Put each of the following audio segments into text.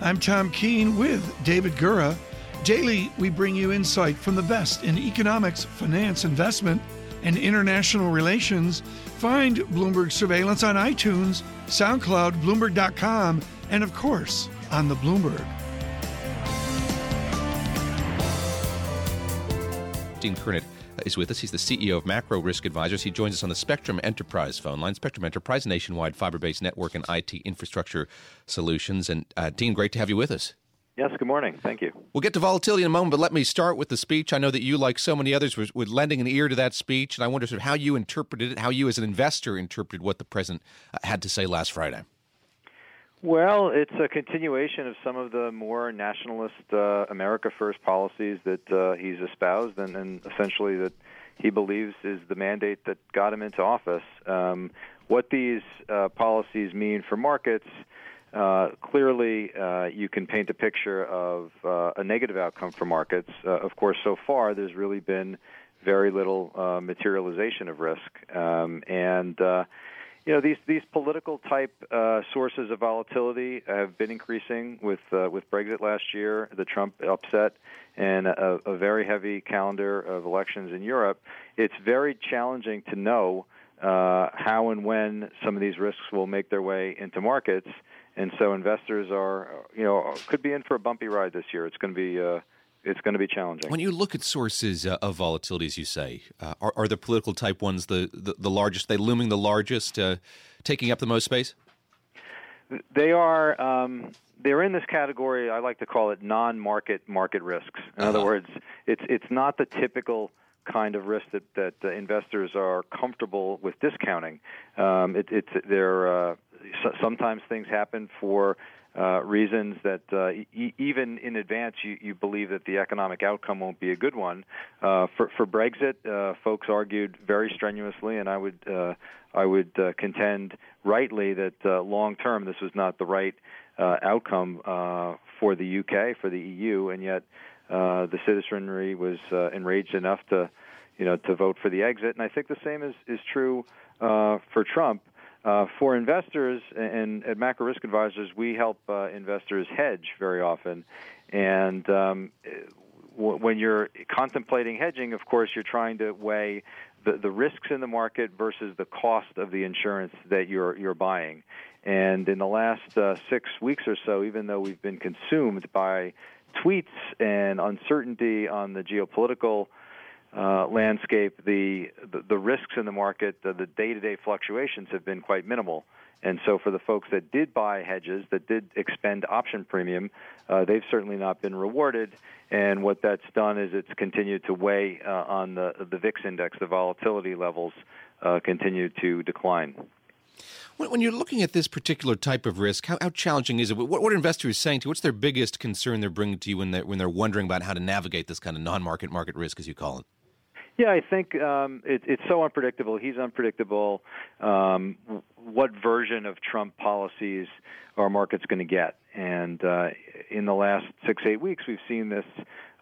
I'm Tom Keene with David Gura. Daily, we bring you insight from the best in economics, finance, investment, and international relations. Find Bloomberg Surveillance on iTunes, SoundCloud, Bloomberg.com, and of course, on the Bloomberg. Dean Curnett is with us. He's the CEO of Macro Risk Advisors. He joins us on the Spectrum Enterprise phone line. Spectrum Enterprise, nationwide fiber based network and IT infrastructure solutions. And uh, Dean, great to have you with us. Yes, good morning. Thank you. We'll get to volatility in a moment, but let me start with the speech. I know that you, like so many others, were, were lending an ear to that speech, and I wonder sort of how you interpreted it, how you as an investor interpreted what the president uh, had to say last Friday. Well, it's a continuation of some of the more nationalist uh, America First policies that uh, he's espoused, and, and, essentially that he believes is the mandate that got him into office. Um, what these uh, policies mean for markets, uh, clearly, uh, you can paint a picture of uh, a negative outcome for markets. of course, so far there's really been very little materialization of risk, um, and you know these these political type uh, sources of volatility have been increasing with uh, with Brexit last year, the Trump upset, and a, a, very heavy calendar of elections in Europe. It's very challenging to know uh, how and when some of these risks will make their way into markets, and so investors are you know could be in for a bumpy ride this year. It's going to be uh, it's going to be challenging. When you look at sources uh, of volatility, as you say, uh, are, are, the political type ones the, the, the largest? They looming the largest, uh, taking up the most space? They are. Um, they're in this category. I like to call it non-market market risks. In uh-huh. other words, it's it's not the typical kind of risk that that investors are comfortable with discounting. Um, it, it's there. Uh, sometimes things happen for uh, reasons that uh, e- even in advance you, you believe that the economic outcome won't be a good one. Uh, for, for Brexit, uh, folks argued very strenuously, and I would uh, I would contend rightly that long term this was not the right outcome for the UK for the EU, and yet the citizenry was enraged enough to you know to vote for the exit, and I think the same is is true for Trump. Uh, for investors and at Macro Risk Advisors, we help uh, investors hedge very often. And um, w- when you're contemplating hedging, of course, you're trying to weigh the, the risks in the market versus the cost of the insurance that you're you're buying. And in the last uh, six weeks or so, even though we've been consumed by tweets and uncertainty on the geopolitical uh, landscape, the, the, the risks in the market, the, day-to-day fluctuations have been quite minimal. And so, for the folks that did buy hedges, that did expend option premium, uh, they've certainly not been rewarded. And what that's done is it's continued to weigh uh, on the the VIX index. The volatility levels uh, continue to decline. When, you're looking at this particular type of risk, how, how challenging is it? What, what are investors saying to you? What's their biggest concern they're bringing to you when they're, when they're wondering about how to navigate this kind of non-market market risk, as you call it? Yeah, I think um, it, it's so unpredictable. He's unpredictable. Um, what version of Trump policies our markets going to get? And uh, in the last six, eight weeks, we've seen this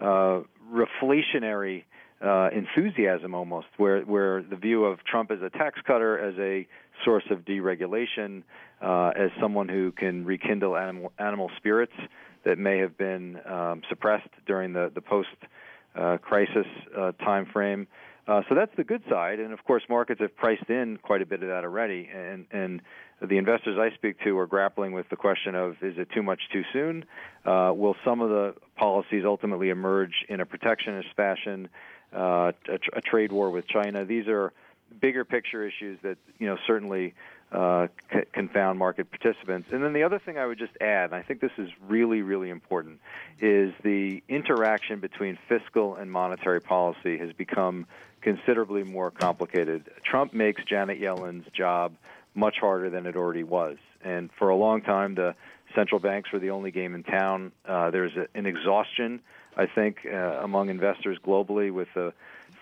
uh, reflationary uh, enthusiasm almost, where, where the view of Trump as a tax cutter, as a source of deregulation, uh, as someone who can rekindle animal, animal spirits that may have been um, suppressed during the, the post uh, crisis uh, time frame. Uh, so that's the good side, and of course, markets have priced in quite a bit of that already. And, and the investors I speak to are grappling with the question of: Is it too much too soon? Uh, will some of the policies ultimately emerge in a protectionist fashion? Uh, a, a trade war with China. These are bigger picture issues that you know certainly uh, c- confound market participants. And then the other thing I would just add, and I think this is really, really important, is the interaction between fiscal and monetary policy has become considerably more complicated. Trump makes Janet Yellen's job much harder than it already was. And for a long time, the central banks were the only game in town. Uh, there's a, an exhaustion, I think, uh, among investors globally with the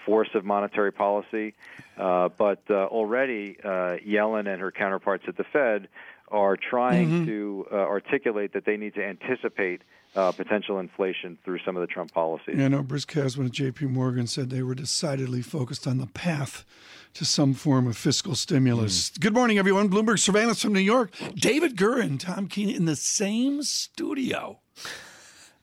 force of monetary policy. Uh, but uh, already, uh, Yellen and her counterparts at the Fed are trying mm-hmm. to uh, articulate that they need to anticipate uh, potential inflation through some of the Trump policies. Yeah, I know Bruce Kasman at J.P. Morgan said they were decidedly focused on the path to some form of fiscal stimulus. Mm. Good morning, everyone. Bloomberg Surveillance from New York. David Gura and Tom Keene in the same studio.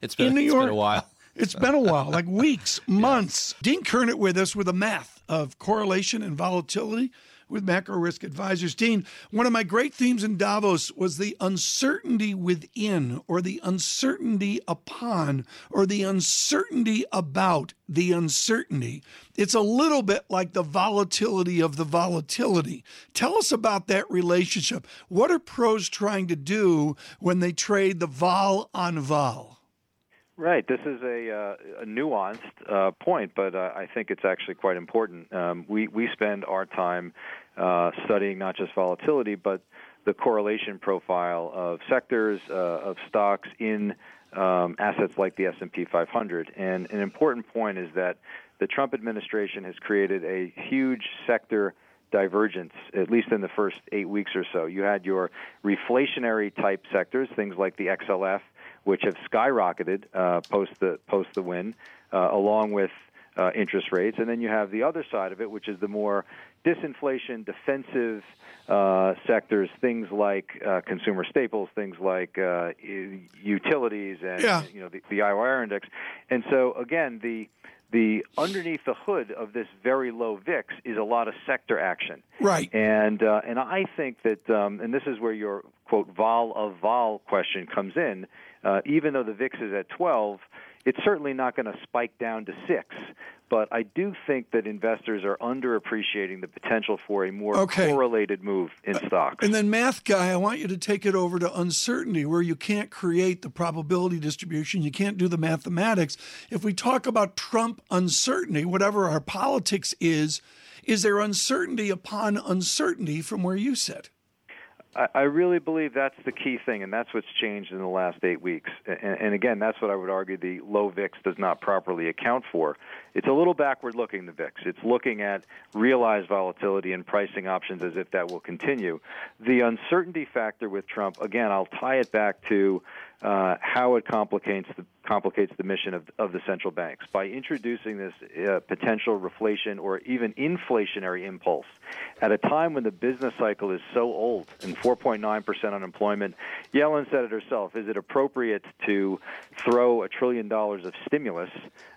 It's been, in New York. Been a while. It's been a while, like weeks, months. Yeah. Dean Curnett with us with a math of correlation and volatility with macro risk advisors. Dean, one of my great themes in Davos was the uncertainty within, or the uncertainty upon, or the uncertainty about the uncertainty. It's a little bit like the volatility of the volatility. Tell us about that relationship. What are pros trying to do when they trade the vol on vol? Right. This is a, uh, a nuanced uh, point, but uh, I think it's actually quite important. Um, we we spend our time uh, studying not just volatility, but the correlation profile of sectors uh, of stocks in um, assets like the S&P 500. And an important point is that the Trump administration has created a huge sector divergence, at least in the first eight weeks or so. You had your reflationary type sectors, things like the XLF which have skyrocketed uh, post the post the win, uh, along with uh, interest rates, and then you have the other side of it, which is the more disinflation, defensive uh, sectors, things like uh, consumer staples, things like uh, utilities, and yeah. you know the, the IOR index. And so again, the the underneath the hood of this very low VIX is a lot of sector action. Right. And uh, and I think that um, and this is where your quote vol of vol question comes in uh, even though the VIX is at 12, it's certainly not going to spike down to six. But I do think that investors are underappreciating the potential for a more okay. correlated move in uh, stocks. And then, math guy, I want you to take it over to uncertainty, where you can't create the probability distribution, you can't do the mathematics. If we talk about Trump uncertainty, whatever our politics is, is there uncertainty upon uncertainty from where you sit? I really believe that's the key thing, and that's what's changed in the last eight weeks. And, again, that's what I would argue the low VIX does not properly account for. It's a little backward looking, the VIX. It's looking at realized volatility and pricing options as if that will continue. The uncertainty factor with Trump, again, I'll tie it back to uh, how it complicates the complicates the mission of, of the central banks by introducing this uh, potential reflation or even inflationary impulse at a time when the business cycle is so old and 4.9% unemployment. Yellen said it herself. Is it appropriate to throw a trillion dollars of stimulus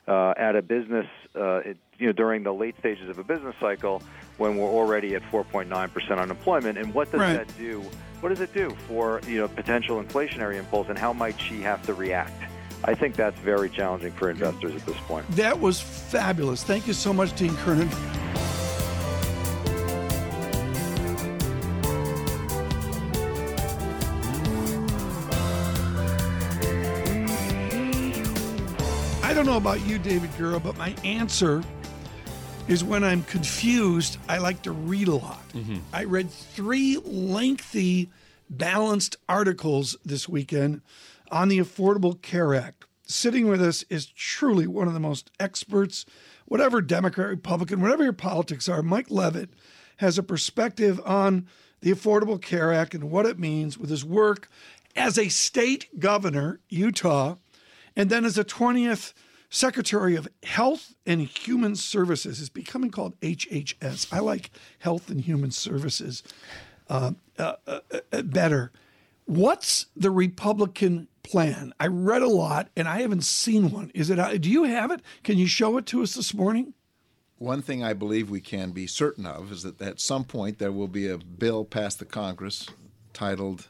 uh, at a business, uh, it, you know, during the late stages of a business cycle when we're already at 4.9% unemployment? And what does right. that do? What does it do for you know potential inflationary impulse, and how might she have to react? I think that's very challenging for investors at this point. That was fabulous. Thank you so much, Dean Curnett. Know about you, David Gura, but my answer is when I'm confused, I like to read a lot. Mm-hmm. I read three lengthy, balanced articles this weekend on the Affordable Care Act. Sitting with us is truly one of the most experts, whatever Democrat, Republican, whatever your politics are. Mike Leavitt has a perspective on the Affordable Care Act and what it means with his work as a state governor, Utah, and then as a 20th Secretary of Health and Human Services is becoming called HHS. I like Health and Human Services uh, uh, uh, uh, better. What's the Republican plan? I read a lot and I haven't seen one. Is it? Uh, do you have it? Can you show it to us this morning? One thing I believe we can be certain of is that at some point there will be a bill passed the Congress titled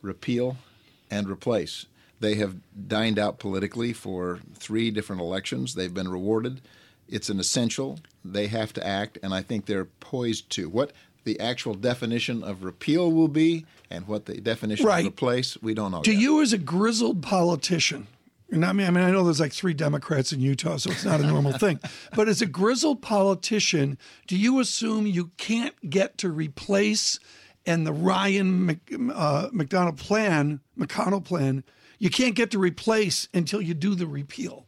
"Repeal and Replace." They have dined out politically for three different elections. They've been rewarded. It's an essential. They have to act, and I think they're poised to. What the actual definition of repeal will be and what the definition right. of replace, we don't know. Do yet. you, as a grizzled politician, and I mean, I mean, I know there's like three Democrats in Utah, so it's not a normal thing. But as a grizzled politician, do you assume you can't get to replace and the Ryan Mc, uh, McDonald plan, McConnell plan, you can't get to replace until you do the repeal.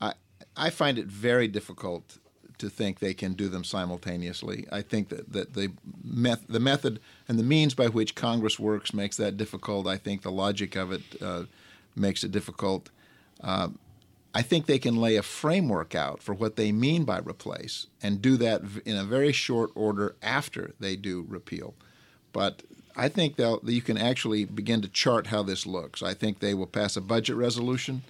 I I find it very difficult to think they can do them simultaneously. I think that, that the meth- the method and the means by which Congress works makes that difficult. I think the logic of it uh, makes it difficult. Uh, I think they can lay a framework out for what they mean by replace and do that in a very short order after they do repeal. But I think that you can actually begin to chart how this looks. I think they will pass a budget resolution.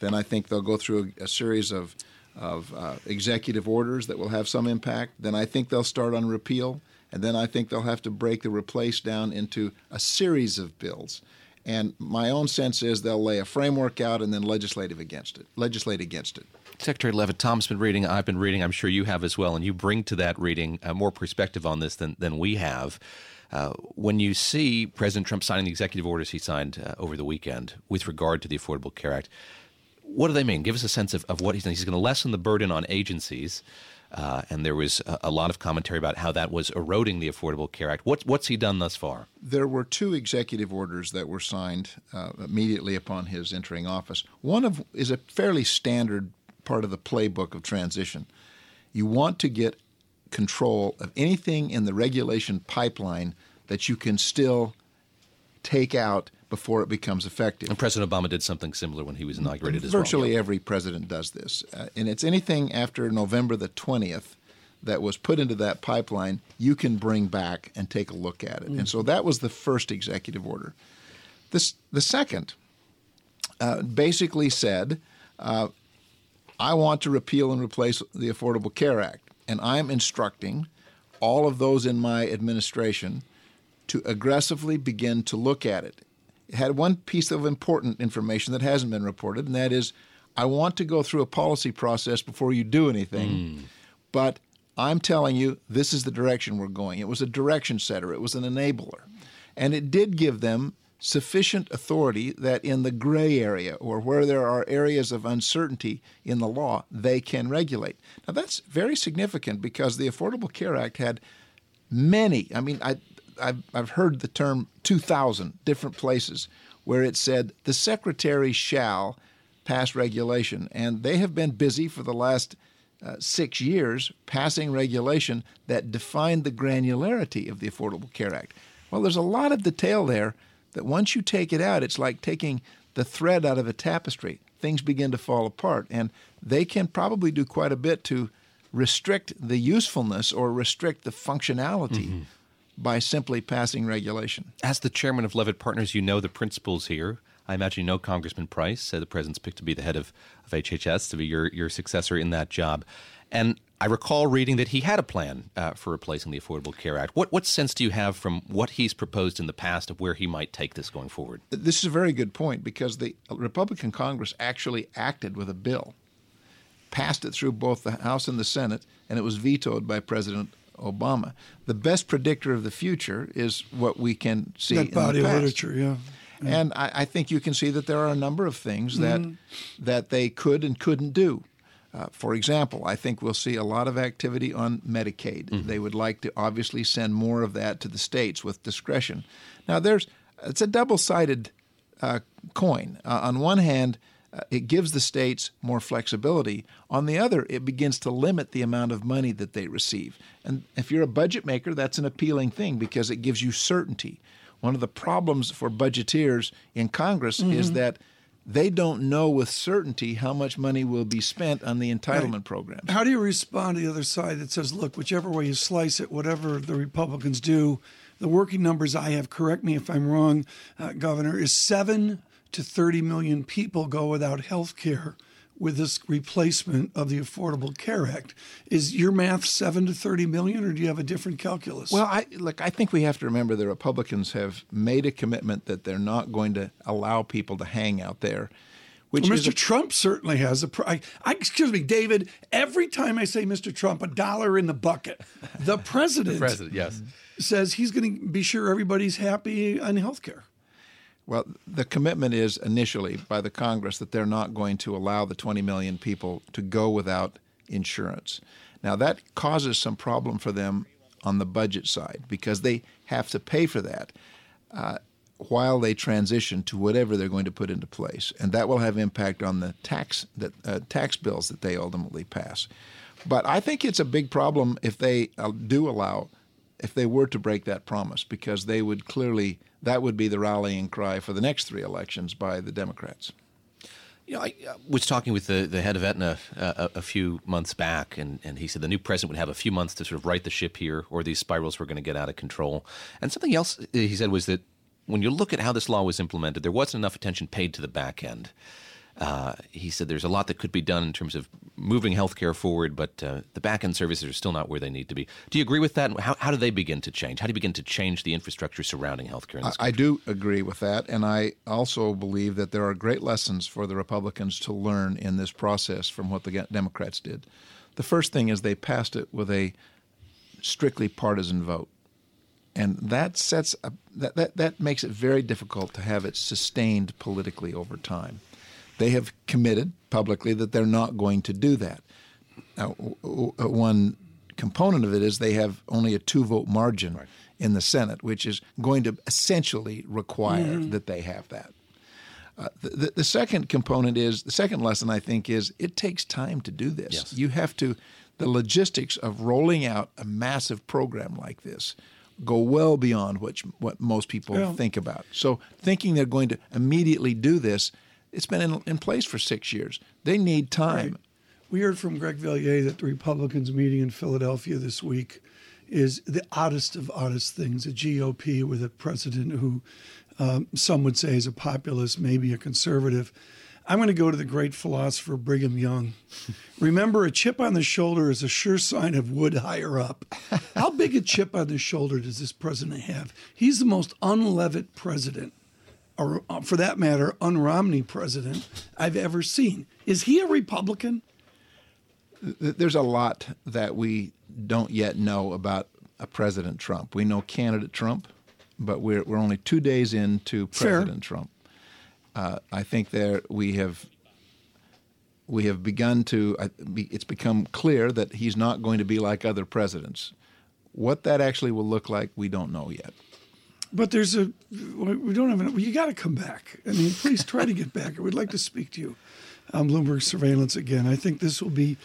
Then I think they'll go through a, a series of, of uh, executive orders that will have some impact. Then I think they'll start on repeal. And then I think they'll have to break the replace down into a series of bills. And my own sense is they'll lay a framework out and then legislative against it, legislate against it. Secretary Leavitt, Tom's been reading, I've been reading, I'm sure you have as well, and you bring to that reading uh, more perspective on this than, than we have. Uh, when you see President Trump signing the executive orders he signed uh, over the weekend with regard to the Affordable Care Act, what do they mean? Give us a sense of, of what he's doing. He's going to lessen the burden on agencies. Uh, and there was a, a, lot of commentary about how that was eroding the Affordable Care Act. What, what's he done thus far? There were two executive orders that were signed uh, immediately upon his entering office. One of is a fairly standard part of the playbook of transition. You want to get control of anything in the regulation pipeline that you can still take out before it becomes effective. And President Obama did something similar when he was inaugurated as well. Virtually every president does this. Uh, and it's anything after November the 20th that was put into that pipeline, you can bring back and take a look at it. Mm. And so that was the first executive order. This, the second uh, basically said, uh, I want to repeal and replace the Affordable Care Act. And I'm instructing all of those in my administration to aggressively begin to look at it It had one piece of important information that hasn't been reported, and that is I want to go through a policy process before you do anything, mm. but I'm telling you this is the direction we're going. It was a direction setter, it was an enabler. And it did give them sufficient authority that in the gray area or where there are areas of uncertainty in the law, they can regulate. Now, that's very significant because the Affordable Care Act had many, I mean, I, I've, I've heard the term 2,000 different places where it said the secretary shall pass regulation. And they have been busy for the last uh, six years passing regulation that defined the granularity of the Affordable Care Act. Well, there's a lot of detail there that once you take it out, it's like taking the thread out of a tapestry. Things begin to fall apart. And they can probably do quite a bit to restrict the usefulness or restrict the functionality mm-hmm by simply passing regulation. As the chairman of Leavitt Partners, you know the principles here. I imagine you know Congressman Price. Uh, the president's picked to be the head of, of HHS, to be your, your successor in that job. And I recall reading that he had a plan uh, for replacing the Affordable Care Act. What, what sense do you have from what he's proposed in the past of where he might take this going forward? This is a very good point because the Republican Congress actually acted with a bill, passed it through both the House and the Senate, and it was vetoed by President Obama. The best predictor of the future is what we can see that in body the past. of literature, yeah. yeah. And I, I, think you can see that there are a number of things that mm-hmm. that they could and couldn't do. Uh, for example, I think we'll see a lot of activity on Medicaid. Mm-hmm. They would like to obviously send more of that to the states with discretion. Now, there's it's a double-sided uh, coin. Uh, on one hand, uh, it gives the states more flexibility. On the other, it begins to limit the amount of money that they receive. And if you're a budget maker, that's an appealing thing because it gives you certainty. One of the problems for budgeteers in Congress mm-hmm. is that they don't know with certainty how much money will be spent on the entitlement right. programs. How do you respond to the other side that says, look, whichever way you slice it, whatever the Republicans do, the working numbers I have, correct me if I'm wrong, uh, Governor, is seven to 30 million people go without health care with this replacement of the Affordable Care Act. Is your math 7 to 30 million or do you have a different calculus? Well, I look, I think we have to remember the Republicans have made a commitment that they're not going to allow people to hang out there. Which well, Mr. A, Trump certainly has a a. I, I, excuse me, David. Every time I say Mr. Trump, a dollar in the bucket. The president, the president, yes, says he's going to be sure everybody's happy on health care. Well, the commitment is initially by the Congress that they're not going to allow the 20 million people to go without insurance. Now, that causes some problem for them on the budget side because they have to pay for that uh, while they transition to whatever they're going to put into place, and that will have impact on the tax that uh, tax bills that they ultimately pass. But I think it's a big problem if they uh, do allow, if they were to break that promise, because they would clearly that would be the rallying cry for the next three elections by the Democrats. You know, I uh, was talking with the, the head of Aetna uh, a, a, few months back, and, and he said the new president would have a few months to sort of right the ship here, or these spirals were going to get out of control. And something else he said was that when you look at how this law was implemented, there wasn't enough attention paid to the back end. Uh, he said there's a lot that could be done in terms of moving healthcare forward, but uh, the back end services are still not where they need to be. Do you agree with that? How, how do they begin to change? How do you begin to change the infrastructure surrounding healthcare? I, I do agree with that, and I also believe that there are great lessons for the Republicans to learn in this process from what the Democrats did. The first thing is they passed it with a strictly partisan vote and that sets a, that, that that makes it very difficult to have it sustained politically over time. They have committed publicly that they're not going to do that. Now, one component of it is they have only a two vote margin right. in the Senate, which is going to essentially require mm-hmm. that they have that. Uh, the, the, second component is the second lesson I think is it takes time to do this. Yes. You have to the logistics of rolling out a massive program like this go well beyond what what most people yeah. think about. So thinking they're going to immediately do this it's been in, in place for six years. They need time. Right. We heard from Greg Valliere that the Republicans meeting in Philadelphia this week is the oddest of oddest things. A GOP with a president who um, some would say is a populist, maybe a conservative. I'm going to go to the great philosopher Brigham Young. Remember, a chip on the shoulder is a sure sign of wood higher up. How big a chip on the shoulder does this president have? He's the most unleavened president or uh, for that matter, un Romney president I've ever seen. Is he a Republican? There's a lot that we don't yet know about a President Trump. We know candidate Trump, but we're, we're only two days into President Fair. Trump. Uh, I think there we have we have begun to. Uh, it's become clear that he's not going to be like other presidents. What that actually will look like, we don't know yet. But there's a we don't have enough. You got to come back. I mean, please try to get back. I would like to speak to you on Bloomberg surveillance again. I think this will be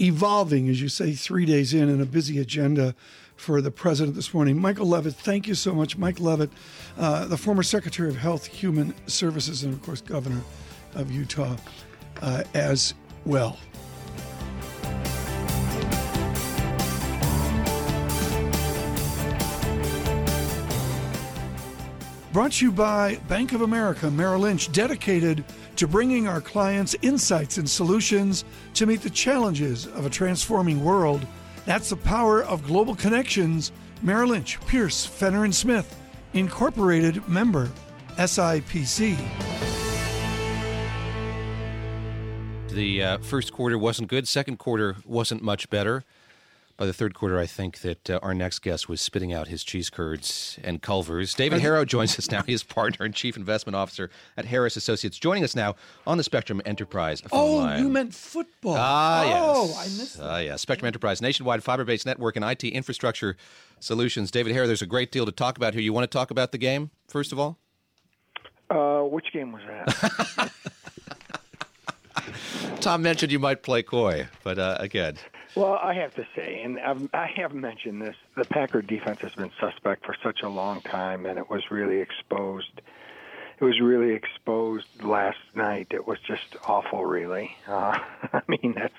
evolving, as you say, three days in and a busy agenda for the president this morning. Michael Leavitt, thank you so much. Mike Leavitt, uh, the former Secretary of Health, Human Services, and of course, Governor of Utah uh, as well. Brought to you by Bank of America Merrill Lynch, dedicated to bringing our clients insights and solutions to meet the challenges of a transforming world. That's the power of global connections. Merrill Lynch, Pierce, Fenner and Smith, Incorporated member, SIPC. The uh, first quarter wasn't good. Second quarter wasn't much better by the third quarter, I think that uh, our next guest was spitting out his cheese curds and Culver's. David Herro joins us now. He is partner and chief investment officer at Harris Associates, joining us now on the Spectrum Enterprise. Oh, line. you meant football. Ah, yes. Oh, I missed that. Ah, yes. Spectrum Enterprise, nationwide fiber-based network and IT infrastructure solutions. David Herro, there's a great deal to talk about here. You want to talk about the game first of all? Uh, which game was that? Tom mentioned you might play coy, but uh, again. Well, I have to say, and I've, I have mentioned this, the Packer defense has been suspect for such a long time, and it was really exposed. It was really exposed last night. It was just awful, really. Uh, I mean, that's.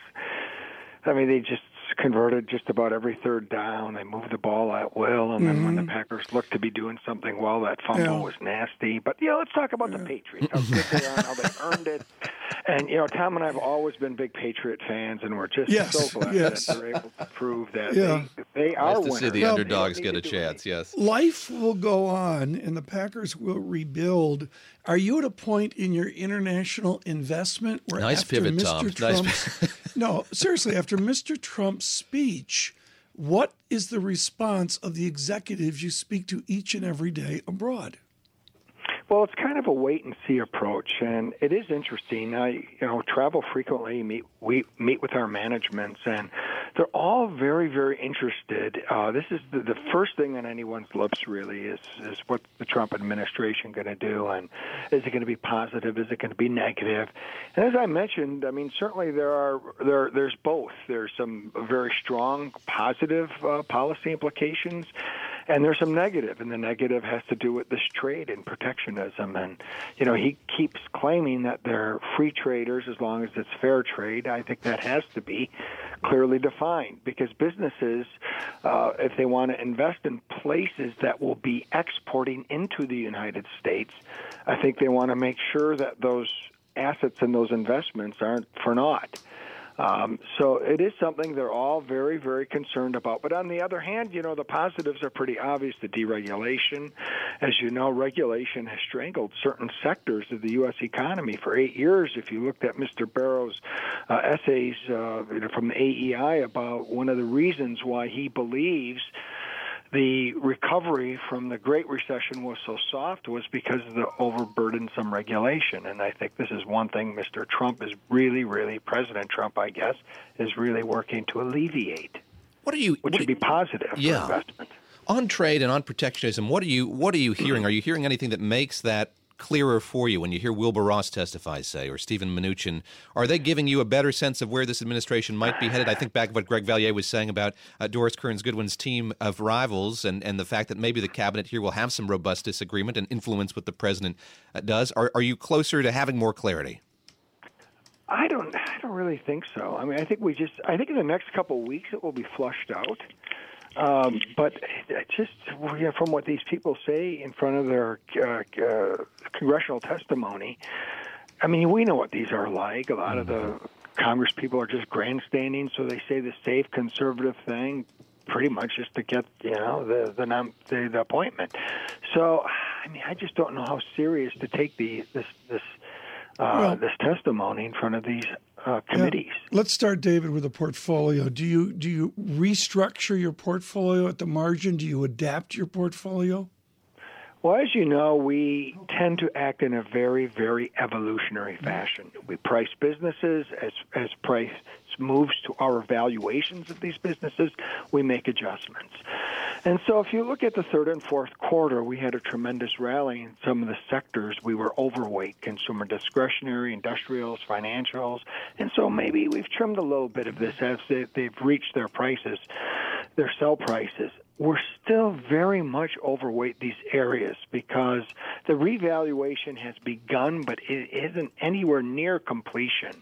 I mean, they just converted just about every third down. They moved the ball at will, and then mm-hmm. when the mm-hmm. Packers looked to be doing something well, that fumble yeah. was nasty. But yeah, let's talk about yeah. the Patriots. How good they are, how they earned it. And you know, Tom and I have always been big Patriot fans, and we're just yes. so glad yes. that they're able to prove that yeah. they, they are nice to winners. see the well, underdogs get a chance. Yes, life will go on, and the Packers will rebuild. Are you at a point in your international investment where nice after pivot, Mr. Tom. nice. no, seriously, after Mr. Trump's speech, what is the response of the executives you speak to each and every day abroad? Well, it's kind of a wait and see approach, and it is interesting. I, you know, travel frequently, meet we meet with our managements, and they're all very, very interested. Uh, this is the, the first thing on anyone's lips, really, is is what the Trump administration going to do, and is it going to be positive? Is it going to be negative? And as I mentioned, I mean, certainly there are there there's both. There's some very strong positive uh, policy implications and there's some negative, and the negative has to do with this trade and protectionism. And you know, he keeps claiming that they're free traders as long as it's fair trade. I think that has to be clearly defined because businesses, uh, if they want to invest in places that will be exporting into the United States, I think they want to make sure that those assets and those investments aren't for naught. Um, so it is something they're all very, very concerned about. But on the other hand, you know, the positives are pretty obvious. The deregulation, as you know, regulation has strangled certain sectors of the U.S. economy for eight years. If you looked at Mr. Barro's uh, essays uh, from the AEI about one of the reasons why he believes the recovery from the Great Recession was so soft was because of the overburdensome regulation. And I think this is one thing Mr. Trump is really, really, President Trump, I guess, is really working to alleviate. What are you? Which would be positive yeah. for investment. On trade and on protectionism, what are you? What are you hearing? Are you hearing anything that makes that clearer for you when you hear Wilbur Ross testify, say, or Steven Mnuchin? Are they giving you a better sense of where this administration might be headed? I think back of what Greg Valliere was saying about uh, Doris Kearns Goodwin's team of rivals and, and the fact that maybe the cabinet here will have some robust disagreement and influence what the president uh, does. Are, are you closer to having more clarity? I don't. I don't really think so. I mean, I think we just. I think in the next couple of weeks it will be flushed out. Um, but just from what these people say in front of their uh, uh, congressional testimony, I mean, we know what these are like. A lot of the mm-hmm. Congress people are just grandstanding, so they say the safe conservative thing, pretty much just to get you know the the the, the appointment. So, I mean, I just don't know how serious to take the this this uh, well, this testimony in front of these uh, committees. Yeah. Let's start, David, with a portfolio. Do you do you restructure your portfolio at the margin? Do you adapt your portfolio? Well, as you know, we tend to act in a very, very evolutionary fashion. We price businesses as as price moves to our valuations of these businesses, we make adjustments. And so if you look at the third and fourth quarter, we had a tremendous rally in some of the sectors we were overweight consumer discretionary, industrials, financials. And so maybe we've trimmed a little bit of this as they've reached their prices, their sell prices we're still very much overweight these areas because the revaluation has begun, but it isn't anywhere near completion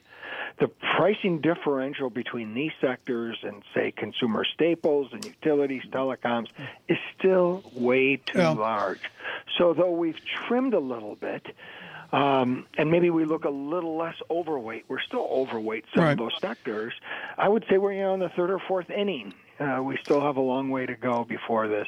the pricing differential between these sectors and say consumer staples and utilities, telecoms is still way too yeah. large. So though we've trimmed a little bit, um, and maybe we look a little less overweight. We're still overweight some right. of those sectors. I would say we're you know, in the third or fourth inning. Uh, we still have a long way to go before this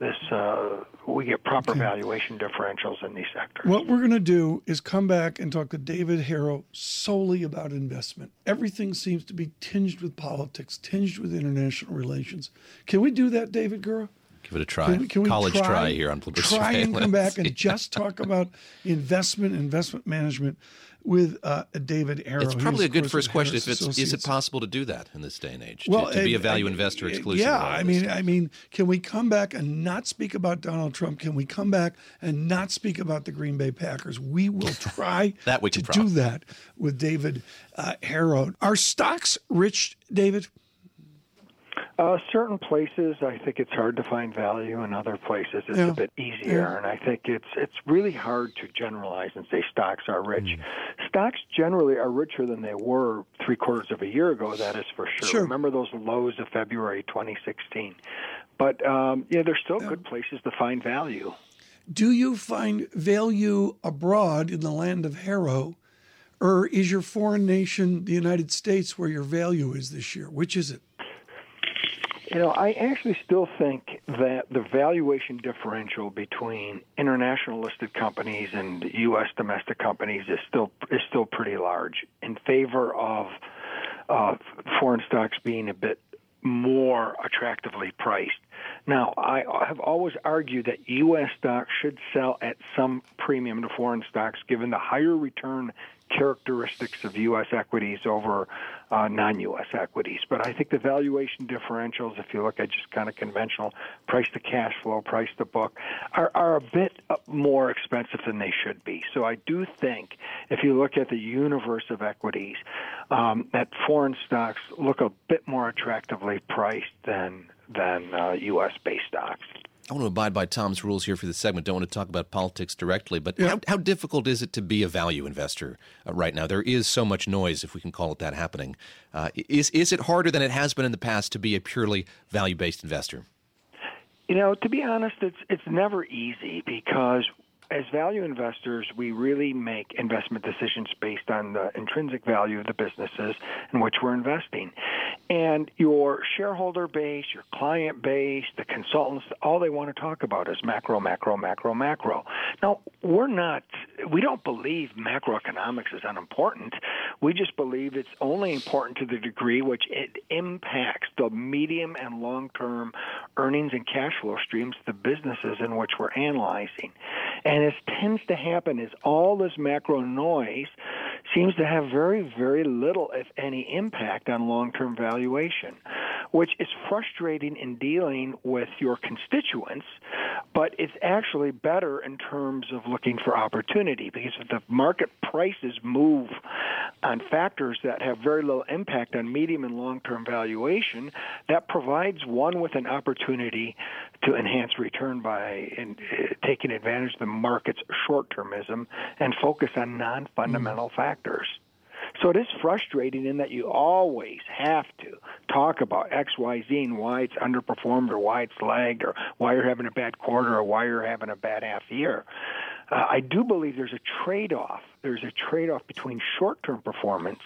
this uh, we get proper okay. valuation differentials in these sectors. What we're going to do is come back and talk to David Herro solely about investment. Everything seems to be tinged with politics, tinged with international relations. Can we do that, David Gura? Give it a try. Can we, can we College try, try, here on Bloomberg Try and come back and just talk about investment, investment management with uh, David Herro. It's probably a good first question. If it's is it possible to do that in this day and age? Well, to, to be a value investor exclusively. Yeah, I mean, I mean, can we come back and not speak about Donald Trump? Can we come back and not speak about the Green Bay Packers? We will try that we to do that with David uh, Herro. Are stocks rich, David? Uh, certain places, I think it's hard to find value. In other places, it's yeah. a bit easier. Yeah. And I think it's it's really hard to generalize and say stocks are rich. Mm. Stocks generally are richer than they were three quarters of a year ago. That is for sure. sure. Remember those lows of February 2016. But um, yeah, there's still yeah. good places to find value. Do you find value abroad in the land of Herro? Or is your foreign nation the United States where your value is this year? Which is it? You know, I actually still think that the valuation differential between international listed companies and U.S. domestic companies is still is still pretty large in favor of uh, foreign stocks being a bit more attractively priced. Now, I have always argued that U.S. stocks should sell at some premium to foreign stocks given the higher return characteristics of U.S. equities over uh, non-U.S. equities. But I think the valuation differentials, if you look at just kind of conventional price to cash flow, price to book, are, are a bit uh, more expensive than they should be. So I do think if you look at the universe of equities, um, that foreign stocks look a bit more attractively priced than than uh, U.S. based stocks. I want to abide by Tom's rules here for the segment. Don't want to talk about politics directly, but yeah. how, how, difficult is it to be a value investor uh, right now? There is so much noise, if we can call it that, happening. Uh, is is it harder than it has been in the past to be a purely value based investor? You know, to be honest, it's it's never easy because as value investors, we really make investment decisions based on the intrinsic value of the businesses in which we're investing. And your shareholder base, your client base, the consultants, all they want to talk about is macro, macro, macro, macro. Now, we're not, we don't believe macroeconomics is unimportant. We just believe it's only important to the degree which it impacts the medium and long term earnings and cash flow streams, the businesses in which we're analyzing. And it tends to happen is all this macro noise seems to have very, very little, if any, impact on long term valuation, which is frustrating in dealing with your constituents, but it's actually better in terms of looking for opportunity because if the market prices move on factors that have very little impact on medium and long term valuation, that provides one with an opportunity to enhance return by in, uh, taking advantage of the market's short termism and focus on non fundamental mm. factors. So it is frustrating in that you always have to talk about X, Y, Z and why it's underperformed or why it's lagged or why you're having a bad quarter or why you're having a bad half year. Uh, I do believe there's a trade off. There's a trade off between short term performance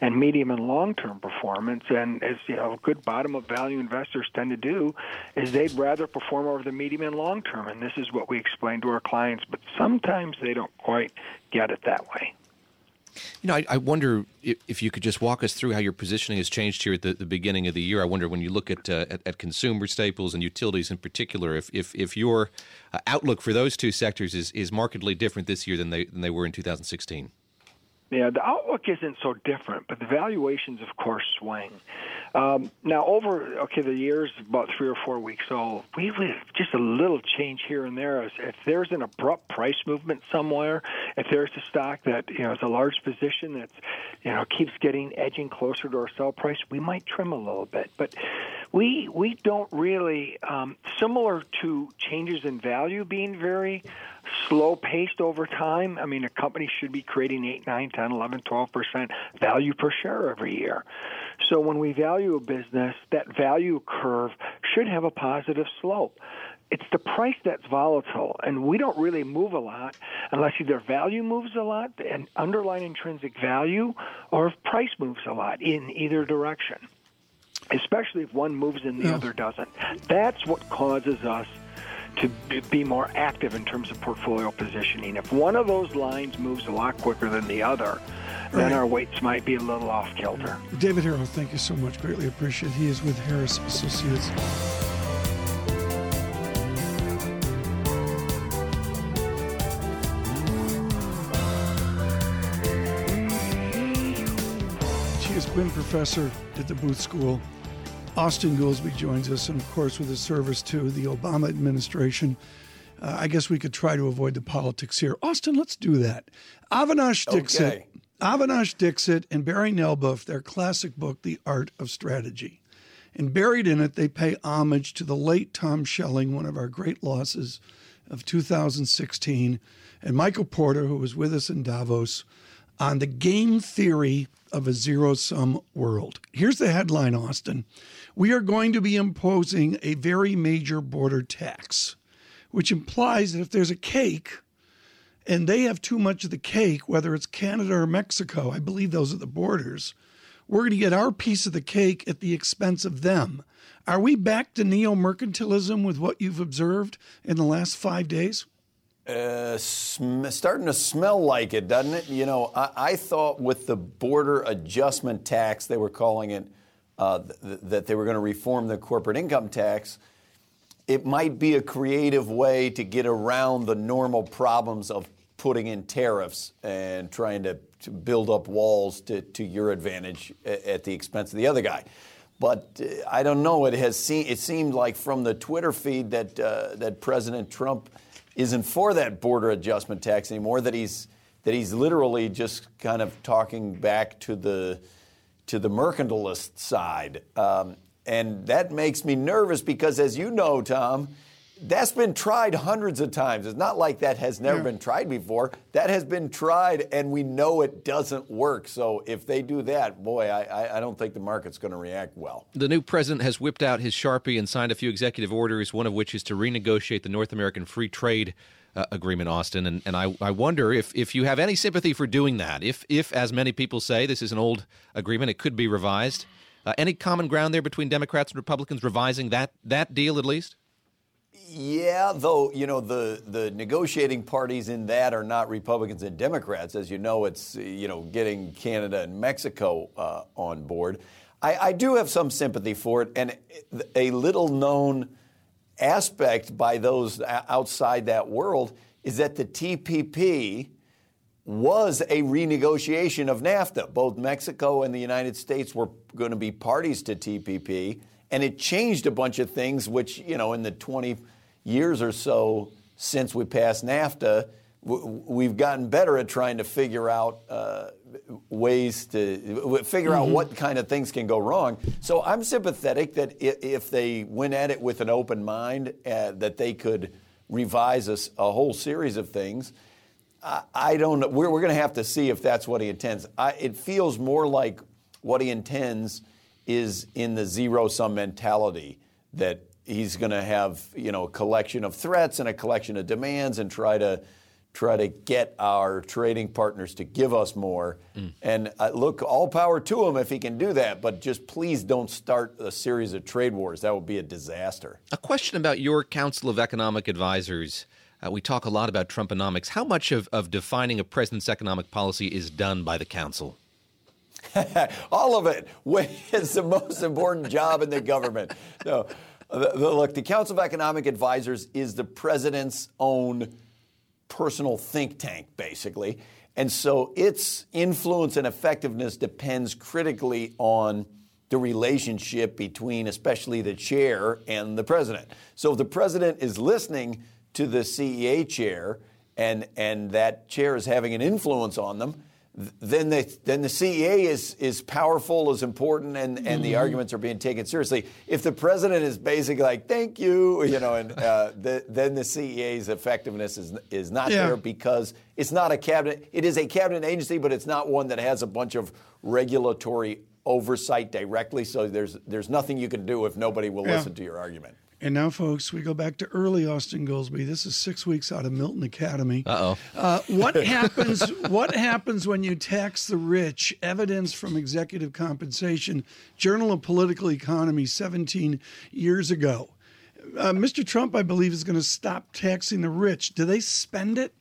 and medium and long term performance. And as you know, good bottom of value investors tend to do, is they'd rather perform over the medium and long term. And this is what we explain to our clients, but sometimes they don't quite get it that way. You know, I, I wonder if, if, you could just walk us through how your positioning has changed here at the, the beginning of the year. I wonder when you look at, uh, at, at consumer staples and utilities in particular, if if, if your uh, outlook for those two sectors is, is markedly different this year than they than they were in 2016. Yeah, the outlook isn't so different, but the valuations, of course, swing. Um, now, over okay, the year's about three or four weeks old. We have just a little change here and there. If there's an abrupt price movement somewhere, if there's a stock that you know is a large position that's you know keeps getting edging closer to our sell price, we might trim a little bit. But we we don't really um, similar to changes in value being very slow paced over time. I mean, a company should be creating 8, 9, 10, 11, 12% value per share every year. So when we value a business, that value curve should have a positive slope. It's the price that's volatile, and we don't really move a lot unless either value moves a lot, and underlying intrinsic value, or if price moves a lot in either direction especially if one moves and the yeah. other doesn't. That's what causes us to be more active in terms of portfolio positioning. If one of those lines moves a lot quicker than the other, then our weights might be a little off kilter. David Herro, thank you so much. Greatly appreciate it. He is with Harris Associates. She is Gwinn Professor at the Booth School Austan Goolsbee joins us, and of course, with his service to the Obama administration. Uh, I guess we could try to avoid the politics here. Austan, let's do that. Avinash Dixit, okay. Avinash Dixit, and Barry Nalebuff, their classic book, The Art of Strategy. And buried in it, they pay homage to the late Tom Schelling, one of our great losses of 2016, and Michael Porter, who was with us in Davos, on the game theory of a zero sum world. Here's the headline, Austan we are going to be imposing a very major border tax, which implies that if there's a cake and they have too much of the cake, whether it's Canada or Mexico, I believe those are the borders, we're going to get our piece of the cake at the expense of them. Are we back to neo mercantilism with what you've observed in the last five days? Uh, starting to smell like it, doesn't it? You know, I-, I thought with the border adjustment tax, they were calling it uh, th- that they were going to reform the corporate income tax. it might be a creative way to get around the normal problems of putting in tariffs and trying to, to build up walls to, to your advantage at the expense of the other guy. But uh, I don't know. It has seen, it seemed like from the Twitter feed that uh, that President Trump isn't for that border adjustment tax anymore. That he's that he's literally just kind of talking back to the to the mercantilist side. Um, and that makes me nervous because, as you know, Tom, that's been tried hundreds of times. It's not like that has never yeah. been tried before. That has been tried, and we know it doesn't work. So if they do that, boy, I, I don't think the market's going to react well. The new president has whipped out his Sharpie and signed a few executive orders, one of which is to renegotiate the North American Free Trade uh, agreement, Austan. And, and I, I wonder if, if you have any sympathy for doing that. If, if, as many people say, this is an old agreement, it could be revised. Uh, any common ground there between Democrats and Republicans revising that that deal at least? Yeah, though you know the the negotiating parties in that are not Republicans and Democrats. As you know, it's you know getting Canada and Mexico uh, on board. I, I, do have some sympathy for it, and a little known aspect by those outside that world is that the TPP was a renegotiation of NAFTA. Both Mexico and the United States were going to be parties to TPP, and it changed a bunch of things, which, you know, in the 20 years or so since we passed NAFTA, we've gotten better at trying to figure out uh, ways to figure mm-hmm. out what kind of things can go wrong. So I'm sympathetic that if they went at it with an open mind, uh, that they could revise a, a whole series of things. I, don't know. We're, we're going to have to see if that's what he intends. I, it feels more like what he intends is in the zero sum mentality that he's going to have you know a collection of threats and a collection of demands and try to try to get our trading partners to give us more. Mm. And uh, look, all power to him if he can do that, but just please don't start a series of trade wars. That would be a disaster. A question about your Council of Economic Advisors. Uh, we talk a lot about Trumponomics. How much of, of defining a president's economic policy is done by the council? All of it. It's the most important job in the government. No, the, the, look, the Council of Economic Advisors is the president's own personal think tank, basically. And so its influence and effectiveness depends critically on the relationship between, especially the chair and the president. So if the president is listening to the CEA chair and, and that chair is having an influence on them, then the, then the CEA is, is powerful, is important, and, and mm-hmm. the arguments are being taken seriously. If the president is basically like, thank you, you know, and uh, the, then the CEA's effectiveness is, is not yeah. there because it's not a cabinet, it is a cabinet agency, but it's not one that has a bunch of regulatory oversight directly. So there's, there's nothing you can do if nobody will yeah. listen to your argument. And now, folks, we go back to early Austan Goolsbee. This is six weeks out of Milton Academy. Uh-oh. Uh, what happens? what happens when you tax the rich? Evidence from executive compensation. Journal of Political Economy, 17 years ago. Uh, Mr. Trump, I believe, is going to stop taxing the rich. Do they spend it?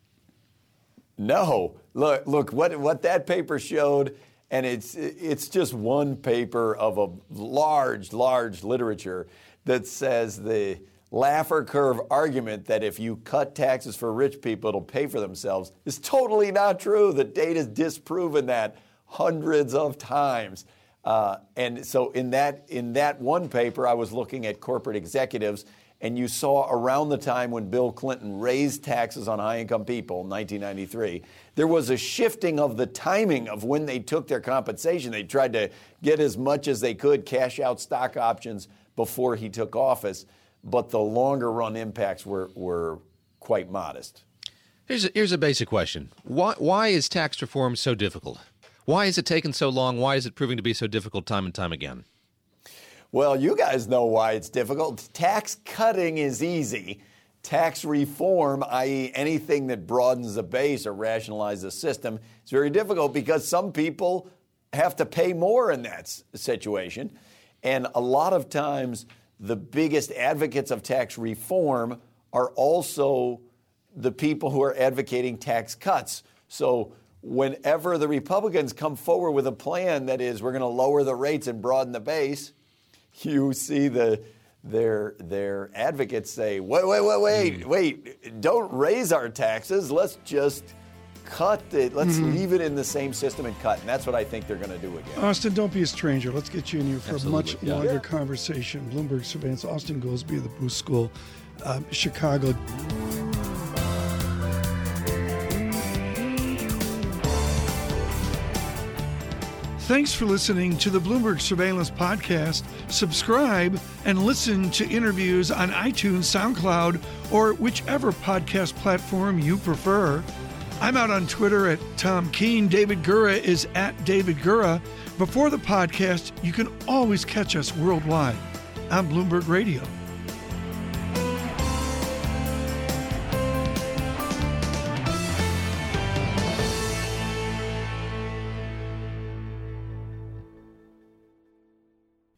No. Look, look what what that paper showed, and it's it's just one paper of a large, large literature that says the Laffer curve argument that if you cut taxes for rich people, it'll pay for themselves is totally not true. The data's disproven that hundreds of times. Uh, and so in that in that one paper, I was looking at corporate executives, and you saw around the time when Bill Clinton raised taxes on high-income people in 1993, there was a shifting of the timing of when they took their compensation. They tried to get as much as they could, cash out stock options before he took office, but the longer run impacts were, were quite modest. Here's a, here's a basic question why, why is tax reform so difficult? Why has it taken so long? Why is it proving to be so difficult time and time again? Well, you guys know why it's difficult. Tax cutting is easy. Tax reform, i.e., anything that broadens the base or rationalizes the system, is very difficult because some people have to pay more in that situation. And a lot of times, the biggest advocates of tax reform are also the people who are advocating tax cuts. So, whenever the Republicans come forward with a plan that is, we're going to lower the rates and broaden the base, you see the their their advocates say, wait, wait, wait, wait, mm. wait, don't raise our taxes. Let's just cut it. Let's mm-hmm. leave it in the same system and cut. And that's what I think they're going to do again. Austan, don't be a stranger. Let's get you in here for Absolutely. a much yeah. longer yeah. conversation. Bloomberg Surveillance, Austan Goolsbee of the Booth School, uh, Chicago. Thanks for listening to the Bloomberg Surveillance Podcast. Subscribe and listen to interviews on iTunes, SoundCloud, or whichever podcast platform you prefer. I'm out on Twitter at Tom Keene. David Gura is at David Gura. Before the podcast, you can always catch us worldwide on Bloomberg Radio.